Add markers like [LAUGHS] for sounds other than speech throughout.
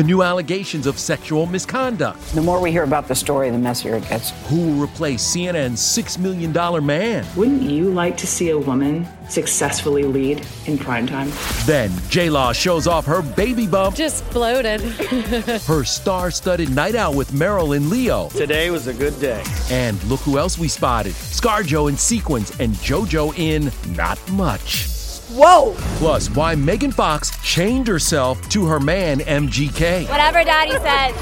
the new allegations of sexual misconduct. The more we hear about the story, the messier it gets. Who will replace CNN's $6 million man? Wouldn't you like to see a woman successfully lead in primetime? Then, J Law shows off her baby bump. Just bloated. [LAUGHS] her star studded night out with Meryl and Leo. Today was a good day. And look who else we spotted Scarjo in Sequence and JoJo in Not Much. Whoa! Plus, why Megan Fox chained herself to her man MGK. Whatever Daddy said.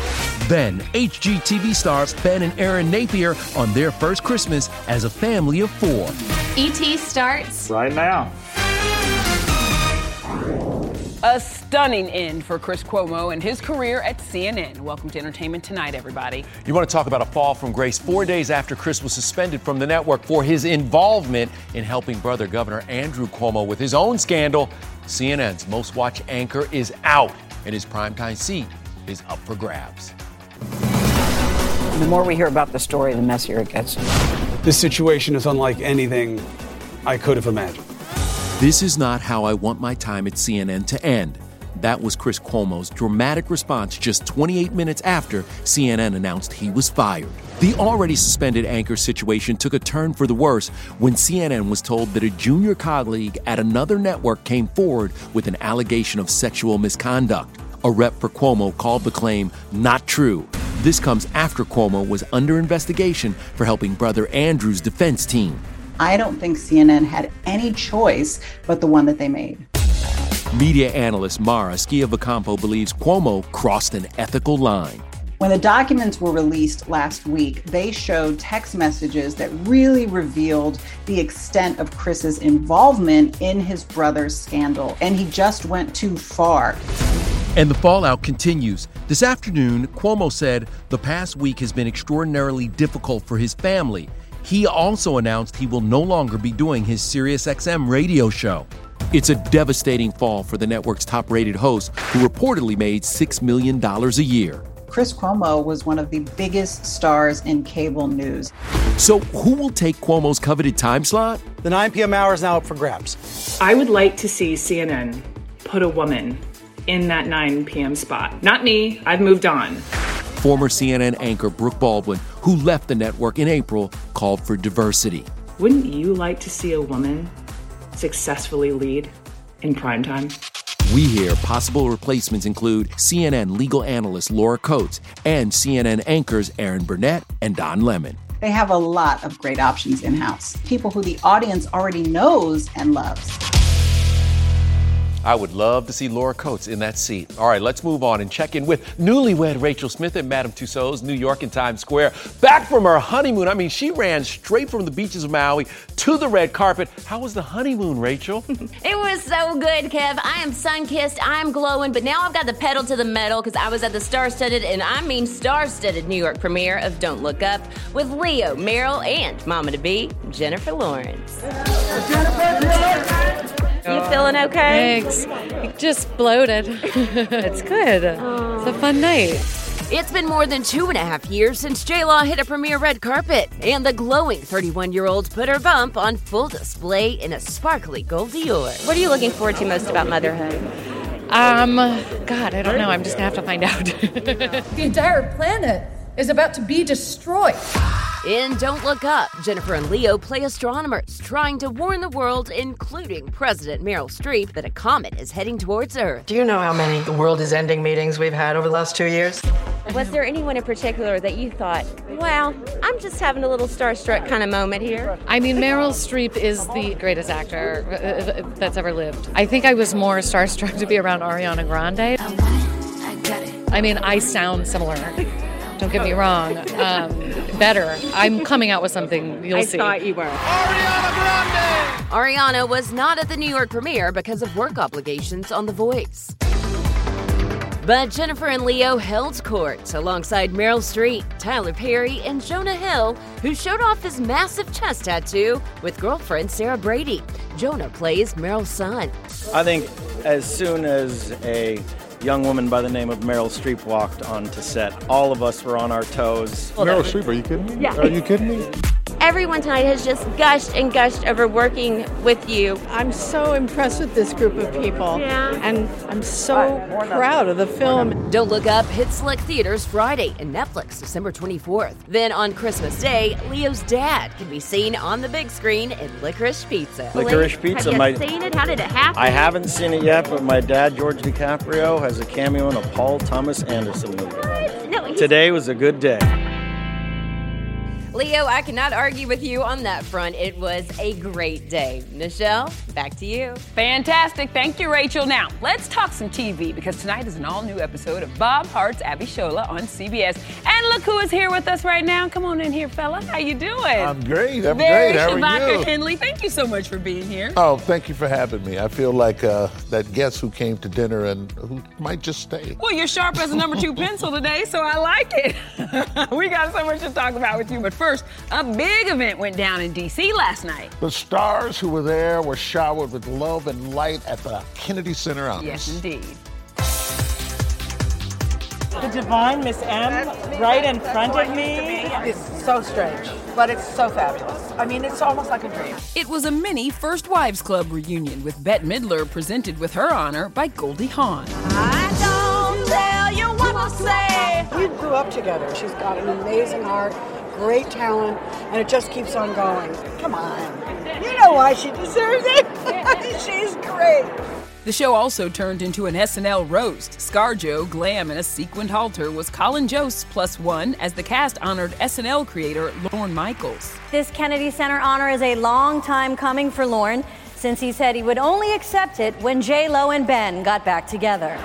Then, HGTV stars Ben and Erin Napier on their first Christmas as a family of four. ET starts right now. A stunning end for Chris Cuomo and his career at CNN. Welcome to Entertainment Tonight, everybody. You want to talk about a fall from grace four days after Chris was suspended from the network for his involvement in helping brother Governor Andrew Cuomo with his own scandal. CNN's most watched anchor is out, and his primetime seat is up for grabs. The more we hear about the story, the messier it gets. This situation is unlike anything I could have imagined. This is not how I want my time at CNN to end. That was Chris Cuomo's dramatic response just 28 minutes after CNN announced he was fired. The already suspended anchor situation took a turn for the worse when CNN was told that a junior colleague at another network came forward with an allegation of sexual misconduct. A rep for Cuomo called the claim not true. This comes after Cuomo was under investigation for helping brother Andrew's defense team. I don't think CNN had any choice but the one that they made. Media analyst Mara Schiavocampo believes Cuomo crossed an ethical line. When the documents were released last week, they showed text messages that really revealed the extent of Chris's involvement in his brother's scandal, and he just went too far. And the fallout continues. This afternoon, Cuomo said the past week has been extraordinarily difficult for his family. He also announced he will no longer be doing his SiriusXM radio show. It's a devastating fall for the network's top rated host, who reportedly made $6 million a year. Chris Cuomo was one of the biggest stars in cable news. So, who will take Cuomo's coveted time slot? The 9 p.m. hour is now up for grabs. I would like to see CNN put a woman in that 9 p.m. spot. Not me, I've moved on. Former CNN anchor Brooke Baldwin, who left the network in April, called for diversity. Wouldn't you like to see a woman successfully lead in primetime? We hear possible replacements include CNN legal analyst Laura Coates and CNN anchors Erin Burnett and Don Lemon. They have a lot of great options in house, people who the audience already knows and loves. I would love to see Laura Coates in that seat. All right, let's move on and check in with newlywed Rachel Smith at Madame Tussauds, New York and Times Square. Back from her honeymoon. I mean, she ran straight from the beaches of Maui to the red carpet. How was the honeymoon, Rachel? [LAUGHS] [LAUGHS] it was so good, Kev. I am sun kissed, I'm glowing, but now I've got the pedal to the metal because I was at the star studded, and I mean star studded New York premiere of Don't Look Up with Leo, Meryl, and Mama to Be, Jennifer Lawrence. You feeling okay? Thanks. Just bloated. it's good. It's a fun night. It's been more than two and a half years since J Law hit a premiere red carpet, and the glowing 31 year old put her bump on full display in a sparkly gold Dior. What are you looking forward to most about motherhood? Um, God, I don't know. I'm just gonna have to find out. the entire planet is about to be destroyed. In Don't Look Up, Jennifer and Leo play astronomers trying to warn the world, including President Meryl Streep, that a comet is heading towards Earth. Do you know how many the world is ending meetings we've had over the last two years? Was there anyone in particular that you thought, wow, I'm just having a little starstruck kind of moment here? I mean, Meryl Streep is the greatest actor that's ever lived. I think I was more starstruck to be around Ariana Grande. I mean, I sound similar. Don't get me wrong. Um, better. I'm coming out with something you'll I see. I thought you were. Ariana Grande! Ariana was not at the New York premiere because of work obligations on The Voice. But Jennifer and Leo held court alongside Meryl Streep, Tyler Perry, and Jonah Hill, who showed off his massive chest tattoo with girlfriend Sarah Brady. Jonah plays Meryl's son. I think as soon as a young woman by the name of Meryl Streep walked onto set. All of us were on our toes. Meryl Streep, are you kidding me? Yeah. Are you kidding me? Everyone tonight has just gushed and gushed over working with you. I'm so impressed with this group of people. Yeah. And I'm so proud of the film. Don't Look Up hits select theaters Friday and Netflix December 24th. Then on Christmas Day, Leo's dad can be seen on the big screen in Licorice Pizza. Licorice Pizza. Have you my, seen it? How did it happen? I haven't seen it yet, but my dad, George DiCaprio, has a cameo in a Paul Thomas Anderson movie. No, Today was a good day. Leo, I cannot argue with you on that front. It was a great day. Nischelle, back to you. Fantastic. Thank you, Rachel. Now, let's talk some TV because tonight is an all new episode of Bob Hearts Abishola on CBS. And look who is here with us right now. Come on in here, fella. How you doing? I'm great. I'm Very great. How are you? Henley. Thank you so much for being here. Oh, thank you for having me. I feel like uh, that guest who came to dinner and who might just stay. Well, you're sharp as a number two pencil today, so I like it. [LAUGHS] we got so much to talk about with you. But first, a big event went down in D.C. last night. The stars who were there were showered with love and light at the Kennedy Center Honors. Yes, indeed. The divine Miss M right in front of me It's so strange, but it's so fabulous. I mean, it's almost like a dream. It was a mini First Wives Club reunion with Bette Midler presented with her honor by Goldie Hawn. I don't tell you what to say. We grew up together. She's got an amazing heart, great talent, and it just keeps on going. Come on. You know why she deserves it. [LAUGHS] She's great. The show also turned into an SNL roast. Scarjo, glam in a sequined halter, was Colin Jost plus one as the cast honored SNL creator Lorne Michaels. This Kennedy Center honor is a long time coming for Lorne since he said he would only accept it when J Lo and Ben got back together.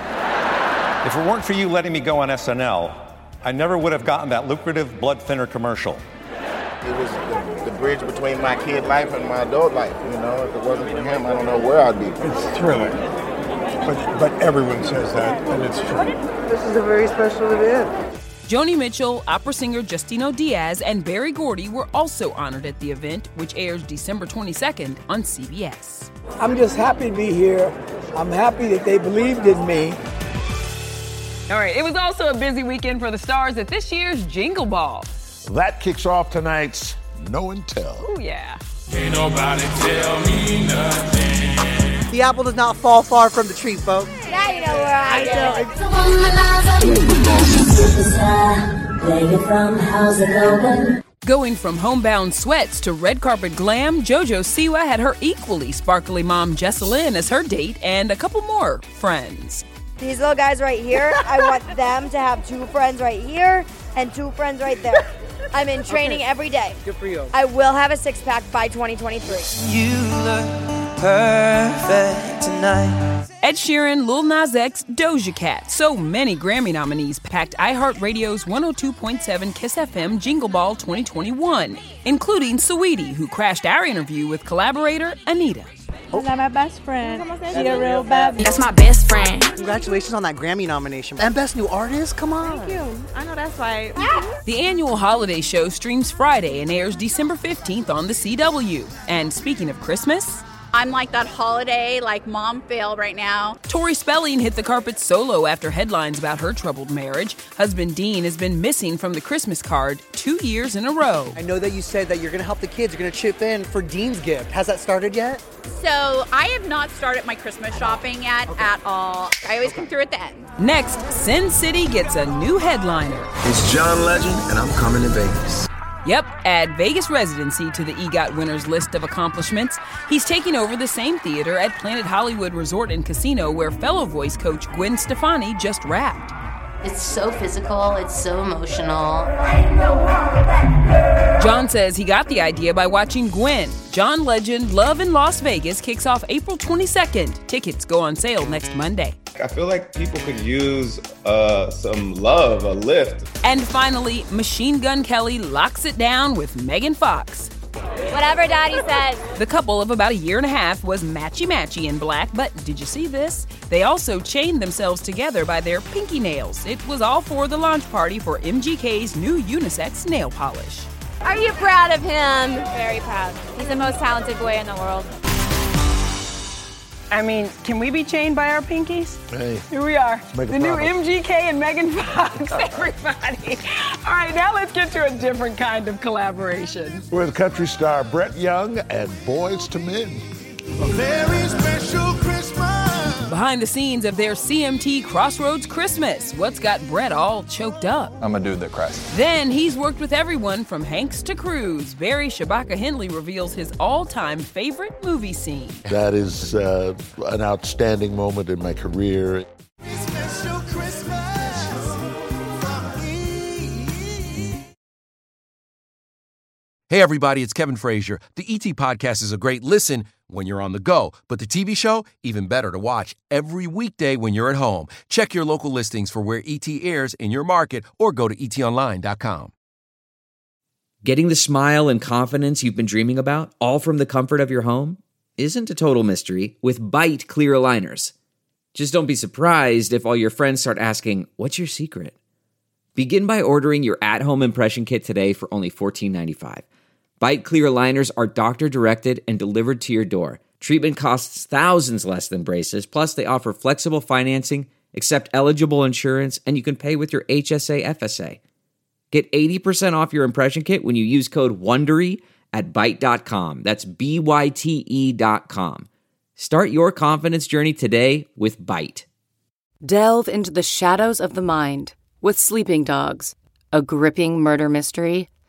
If it weren't for you letting me go on SNL, I never would have gotten that lucrative blood thinner commercial. It was the, the bridge between my kid life and my adult life. You know, if it wasn't for him, I don't know where I'd be. It's thrilling. But, but everyone says that, and it's true. This is a very special event. Joni Mitchell, opera singer Justino Diaz, and Berry Gordy were also honored at the event, which airs December 22nd on CBS. I'm just happy to be here. I'm happy that they believed in me. All right, it was also a busy weekend for the stars at this year's Jingle Ball. That kicks off tonight's No and Tell. Oh, yeah. Ain't nobody tell me nothing. The apple does not fall far from the tree, folks. Now you know where I, go. Going from homebound sweats to red carpet glam, JoJo Siwa had her equally sparkly mom Jessalynn as her date and a couple more friends. These little guys right here, I want [LAUGHS] them to have two friends right here and two friends right there. I'm in training okay. every day. Good for you. I will have a six pack by 2023. You look perfect tonight. Ed Sheeran, Lil Nas X, Doja Cat. So many Grammy nominees packed iHeartRadio's 102.7 Kiss FM Jingle Ball 2021, including Saweetie, who crashed our interview with collaborator Anita. Oh. Not my best friend. She a real bad. That's my best friend. Congratulations on that Grammy nomination. And Best New Artist? Come on. Thank you. I know that's right. the annual holiday show streams Friday and airs December 15th on the CW. And speaking of Christmas, I'm like that holiday, like mom fail right now. Tori Spelling hit the carpet solo after headlines about her troubled marriage. Husband Dean has been missing from the Christmas card two years in a row. I know that you said that you're going to help the kids, you're going to chip in for Dean's gift. Has that started yet? So I have not started my Christmas shopping yet okay. at all. I always come through at the end. Next, Sin City gets a new headliner. It's John Legend, and I'm coming to Vegas. Yep, add Vegas residency to the EGOT winners list of accomplishments. He's taking over the same theater at Planet Hollywood Resort and Casino where fellow voice coach Gwen Stefani just wrapped. It's so physical, it's so emotional. John says he got the idea by watching Gwen. John Legend Love in Las Vegas kicks off April 22nd. Tickets go on sale next Monday. I feel like people could use uh, some love, a lift. And finally, Machine Gun Kelly locks it down with Megan Fox. Whatever daddy says. The couple of about a year and a half was matchy matchy in black, but did you see this? They also chained themselves together by their pinky nails. It was all for the launch party for MGK's new unisex nail polish. Are you proud of him? Very proud. He's the most talented boy in the world. I mean, can we be chained by our pinkies? Hey. Here we are. The new MGK and Megan Fox, [LAUGHS] everybody. All right, now let's get to a different kind of collaboration. With country star Brett Young and Boyz II Men. Very special Behind the scenes of their CMT Crossroads Christmas, what's got Brett all choked up? I'm a dude that cries. Then he's worked with everyone from Hanks to Cruise. Barry Shabaka Henley reveals his all time favorite movie scene. That is uh, an outstanding moment in my career. Hey, everybody, it's Kevin Frazier. The ET Podcast is a great listen when you're on the go, but the TV show, even better to watch every weekday when you're at home. Check your local listings for where ET airs in your market or go to etonline.com. Getting the smile and confidence you've been dreaming about, all from the comfort of your home, isn't a total mystery with Byte clear aligners. Just don't be surprised if all your friends start asking, What's your secret? Begin by ordering your at home impression kit today for only $14.95. Byte clear liners are doctor directed and delivered to your door. Treatment costs thousands less than braces, plus, they offer flexible financing, accept eligible insurance, and you can pay with your HSA FSA. Get 80% off your impression kit when you use code WONDERY at Byte.com. That's B Y T E.com. Start your confidence journey today with Byte. Delve into the shadows of the mind with Sleeping Dogs, a gripping murder mystery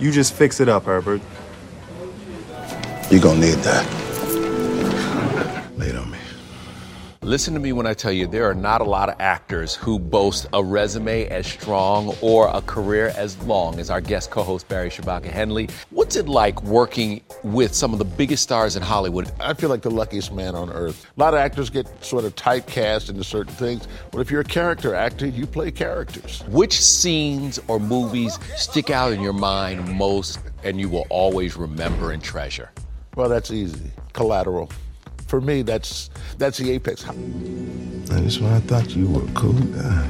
You just fix it up, Herbert. You're gonna need that. Listen to me when I tell you there are not a lot of actors who boast a resume as strong or a career as long as our guest co-host Barry Shabaka Henley. What's it like working with some of the biggest stars in Hollywood? I feel like the luckiest man on earth. A lot of actors get sort of typecast into certain things, but if you're a character actor, you play characters. Which scenes or movies stick out in your mind most and you will always remember and treasure? Well, that's easy. Collateral. For me, that's that's the apex. I just when I thought you were a cool guy.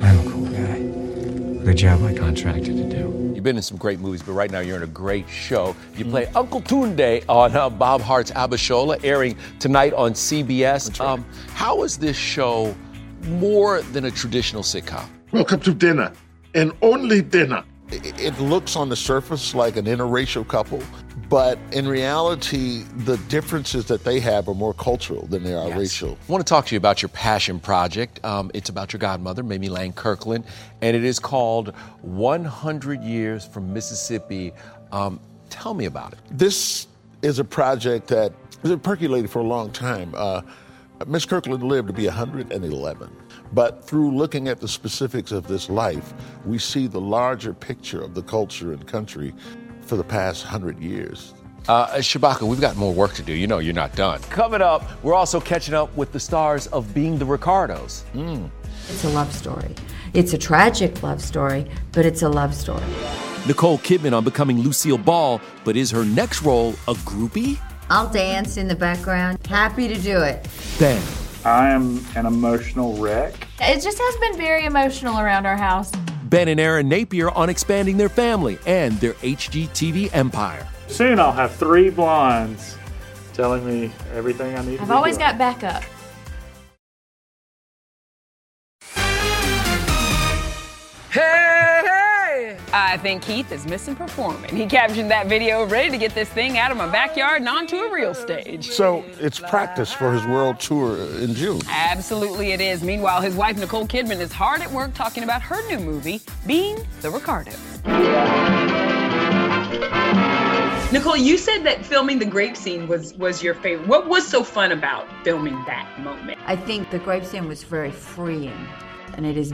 I'm a cool guy. Good job I contracted to do. You've been in some great movies, but right now you're in a great show. You play Uncle Tunde on uh, Bob Hearts Abishola, airing tonight on CBS. Um, how is this show more than a traditional sitcom? Welcome to dinner, and only dinner. It, looks on the surface like an interracial couple, but in reality, the differences that they have are more cultural than they are racial. I want to talk to you about your passion project. Um, it's about your godmother, Mamie Lang Kirkland, and it is called 100 Years from Mississippi. Um, tell me about it. This is a project that has been percolated for a long time. Uh, Miss Kirkland lived to be 111. But through looking at the specifics of this life, we see the larger picture of the culture and country for the past hundred years. Uh, Shabaka, we've got more work to do. You know you're not done. Coming up, we're also catching up with the stars of Being the Ricardos. It's a love story. It's a tragic love story, but it's a love story. Nicole Kidman on becoming Lucille Ball, but is her next role a groupie? I'll dance in the background. Happy to do it. Ben. I am an emotional wreck. It just has been very emotional around our house. Ben and Erin Napier on expanding their family and their HGTV empire. Soon I'll have three blondes telling me everything I need to I've always doing. got backup. Hey, hey! I think Keith is missing performing. He captured that video ready to get this thing out of my backyard and onto a real stage. So it's practice for his world tour in June. Absolutely it is. Meanwhile, his wife Nicole Kidman is hard at work talking about her new movie, Being the Ricardo. Nicole, you said that filming the grape scene was was your favorite. What was so fun about filming that moment? I think the grape scene was very freeing, and it is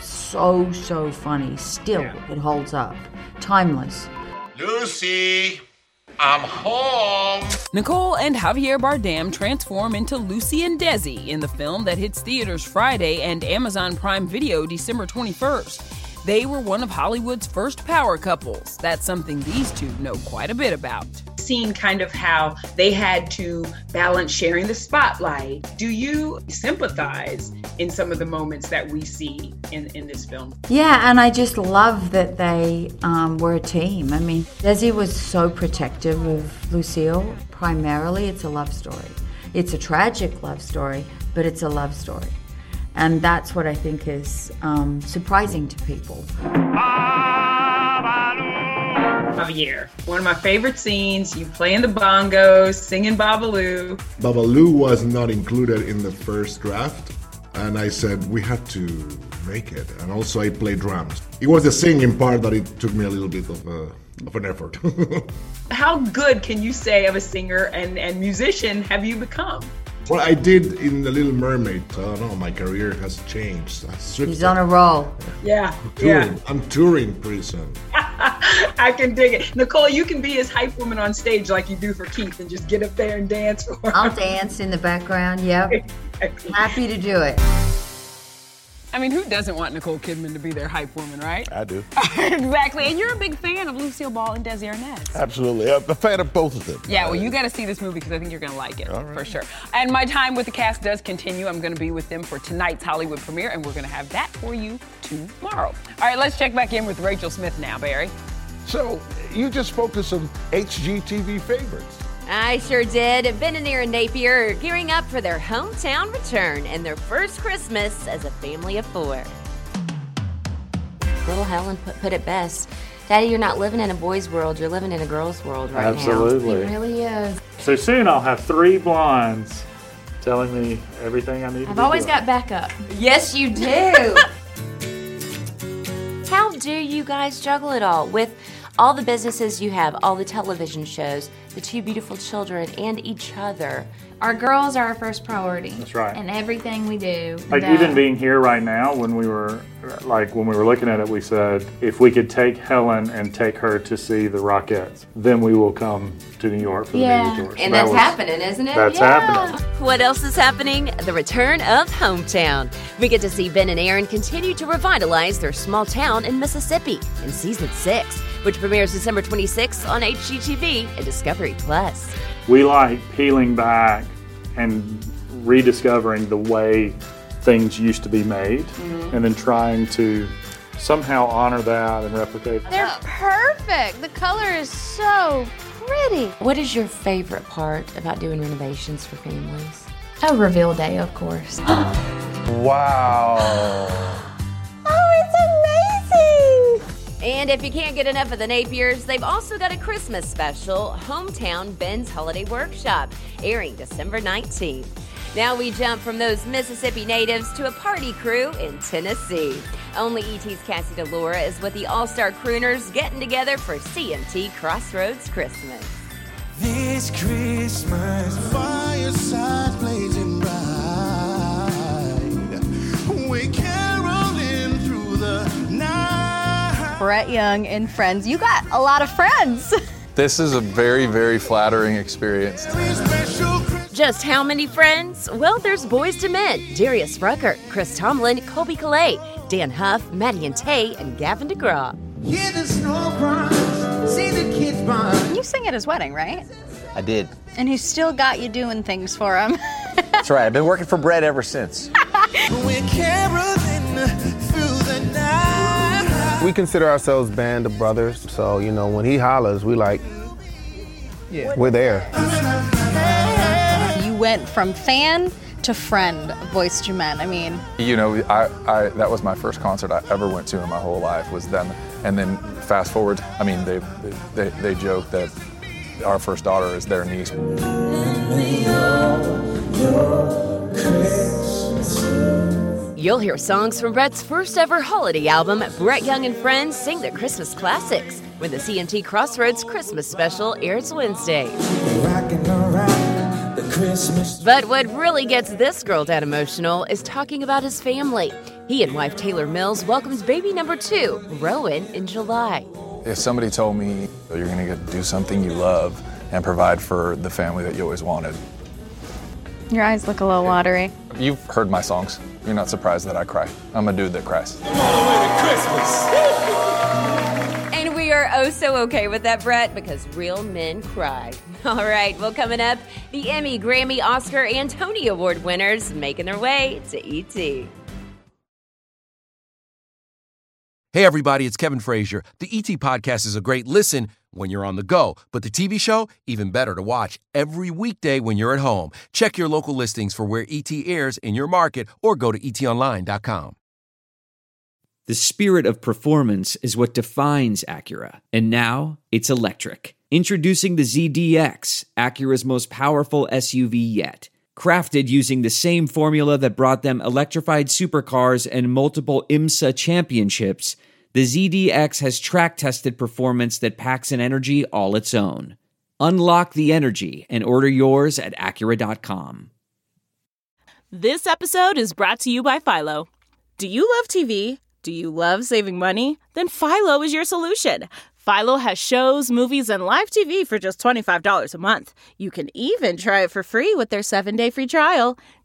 so, so funny. Still, it holds up. Timeless. Lucy, I'm home. Nicole and Javier Bardem transform into Lucy and Desi in the film that hits theaters Friday and Amazon Prime Video December 21st. They were one of Hollywood's first power couples. That's something these two know quite a bit about. Seeing kind of how they had to balance sharing the spotlight. Do you sympathize in some of the moments that we see in, in this film? Yeah, and I just love that they um, were a team. I mean, Desi was so protective of Lucille. Primarily, it's a love story. It's a tragic love story, but it's a love story. And that's what I think is um, surprising to people. Javier, one of my favorite scenes. You playing the bongos, singing Babalu. Babalu was not included in the first draft, and I said we had to make it. And also, I play drums. It was the singing part that it took me a little bit of a, of an effort. [LAUGHS] How good can you say of a singer and, and musician have you become? Well, I did in The Little Mermaid. I don't know. My career has changed. He's on a roll. Yeah, Touring. yeah. I'm touring pretty soon. [LAUGHS] I can dig it. Nicole, you can be his hype woman on stage like you do for Keith and just get up there and dance for him. I'll dance in the background. Yep. [LAUGHS] Happy to do it. I mean, who doesn't want Nicole Kidman to be their hype woman, right? I do. [LAUGHS] exactly. And you're a big fan of Lucille Ball and Desi Arnaz. Absolutely. I'm a fan of both of them. Yeah, well, you got to see this movie because I think you're going to like it for sure. And my time with the cast does continue. I'm going to be with them for tonight's Hollywood premiere, and we're going to have that for you tomorrow. All right, let's check back in with Rachel Smith now, Barry. So you just spoke to some HGTV favorites. I sure did. Ben and Erin Napier are gearing up for their hometown return and their first Christmas as a family of four. Little Helen put, put it best. Daddy, you're not living in a boy's world, you're living in a girl's world right Absolutely. now. It really is. So soon I'll have three blondes telling me everything I need to I've always doing. got backup. Yes, you do. [LAUGHS] How do you guys juggle it all with all the businesses you have, all the television shows, the two beautiful children, and each other? Our girls are our first priority. That's right. And everything we do. Like And, even being here right now, when we were like when we were looking at it, we said if we could take Helen and take her to see the Rockettes, then we will come to New York for the Yeah. media tour. So And that that's was- happening, isn't it? That's happening. What else is happening? The return of Hometown. We get to see Ben and Erin continue to revitalize their small town in Mississippi in season six, which premieres December 26th on HGTV and Discovery Plus. We like peeling back and rediscovering the way things used to be made, Mhm. and then trying to somehow honor that and replicate. They're perfect. The color is so pretty. What is your favorite part about doing renovations for families? A reveal day, of course. [GASPS] Wow. And if you can't get enough of the Napiers, they've also got a Christmas special, Hometown Ben's Holiday Workshop, airing December 19th. Now we jump from those Mississippi natives to a party crew in Tennessee. Only ET's Cassie DiLaura is with the All Star Crooners getting together for CMT Crossroads Christmas. This Christmas, fireside blazing bright. We caroling Brett Young and friends. You got a lot of friends. [LAUGHS] This is a very, very flattering experience. Just how many friends? Well, there's Boyz II Men, Darius Rucker, Chris Tomlin, Colbie Caillat, Dann Huff, Maddie and Tae, and Gavin DeGraw. Hear the snow cries, see the kids run. You sing at his wedding, right? I did. And he's still got you doing things for him. [LAUGHS] That's right. I've been working for Brett ever since. We consider ourselves band of brothers, so you know when he hollers, we like, yeah, we're there. you went from fan to friend of Boyz II Men. I mean, You know, I, I that was my first concert I ever went to in my whole life was them. And then fast forward, I mean, they they, they joke that our first daughter is their niece. You'll hear songs from Brett's first ever holiday album, Brett Young and Friends Sing the Christmas Classics, when the CMT Crossroads Christmas special airs Wednesday. But what really gets this girl dad emotional is talking about his family. He and wife Taylor Mills welcomes baby number two, Rowan, in July. If somebody told me you're going to get to do something you love and provide for the family that you always wanted, your eyes look a little watery. you've heard my songs. You're not surprised that I cry. I'm a dude that cries. [LAUGHS] And we are oh so okay with that, Brett, because real men cry. [LAUGHS] All right, well, coming up, the Emmy, Grammy, Oscar, and Tony Award winners making their way to ET. Hey, everybody, it's Kevin Frazier. The ET Podcast is a great listen when you're on the go, but the TV show, even better to watch every weekday when you're at home. Check your local listings for where ET airs in your market or go to etonline.com. The spirit of performance is what defines Acura, and now it's electric. Introducing the ZDX, Acura's most powerful SUV yet. Crafted using the same formula that brought them electrified supercars and multiple IMSA championships, the ZDX has track tested performance that packs an energy all its own. Unlock the energy and order yours at Acura.com. This episode is brought to you by Philo. Do you love TV? Do you love saving money? Then Philo is your solution. Philo has shows, movies, and live TV for just $25 a month. You can even try it for free with their seven day free trial.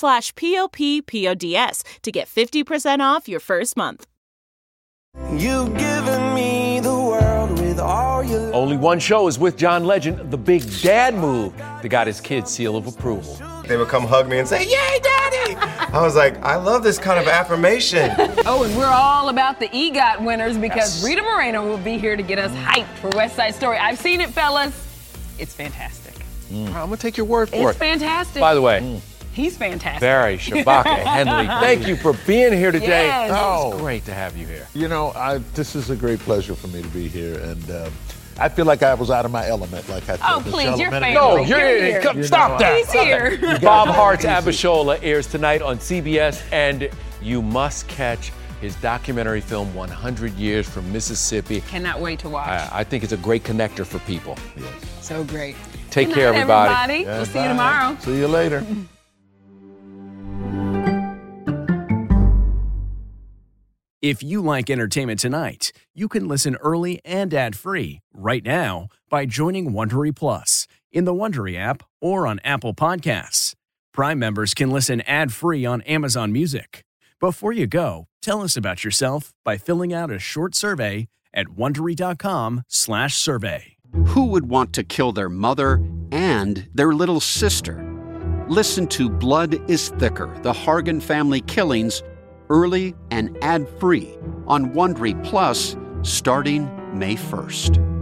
slash p-o-p-p-o-d-s to get 50% off your first month. You've given me the world with all your Only one show is with John Legend, The Big Dad Move, that got his kids' seal of approval. They would come hug me and say, Yay, Daddy! [LAUGHS] I was like, I love this kind of affirmation. Oh, and we're all about the EGOT winners because Yes. Rita Moreno will be here to get us hyped for West Side Story. I've seen it, fellas. It's fantastic. Mm. I'm going to take your word for It's it. It's fantastic. By the way, mm. He's fantastic. Barry Shabaka [LAUGHS] Henley, thank you for being here today. Yes. Oh. It's great to have you here. You know, I, this is a great pleasure for me to be here, and um, I feel like I was out of my element, like I Oh, told please, Michelle you're minute family. No, you're, You're here. come- You stop know, that. He's Stop here. that. Bob Hearts take. Abishola airs tonight on CBS, and you must catch his documentary film 100 Years from Mississippi. Cannot wait to watch. I, I think it's a great connector for people. Yes. so great. Take Good care, night, everybody. We'll see you tomorrow. See you later. [LAUGHS] If you like entertainment tonight, you can listen early and ad-free right now by joining Wondery Plus in the Wondery app or on Apple Podcasts. Prime members can listen ad-free on Amazon Music. Before you go, tell us about yourself by filling out a short survey at wondery.com/survey. Who would want to kill their mother and their little sister? Listen to Blood is Thicker: The Hargan Family Killings early and ad-free on Wondery Plus starting May 1st.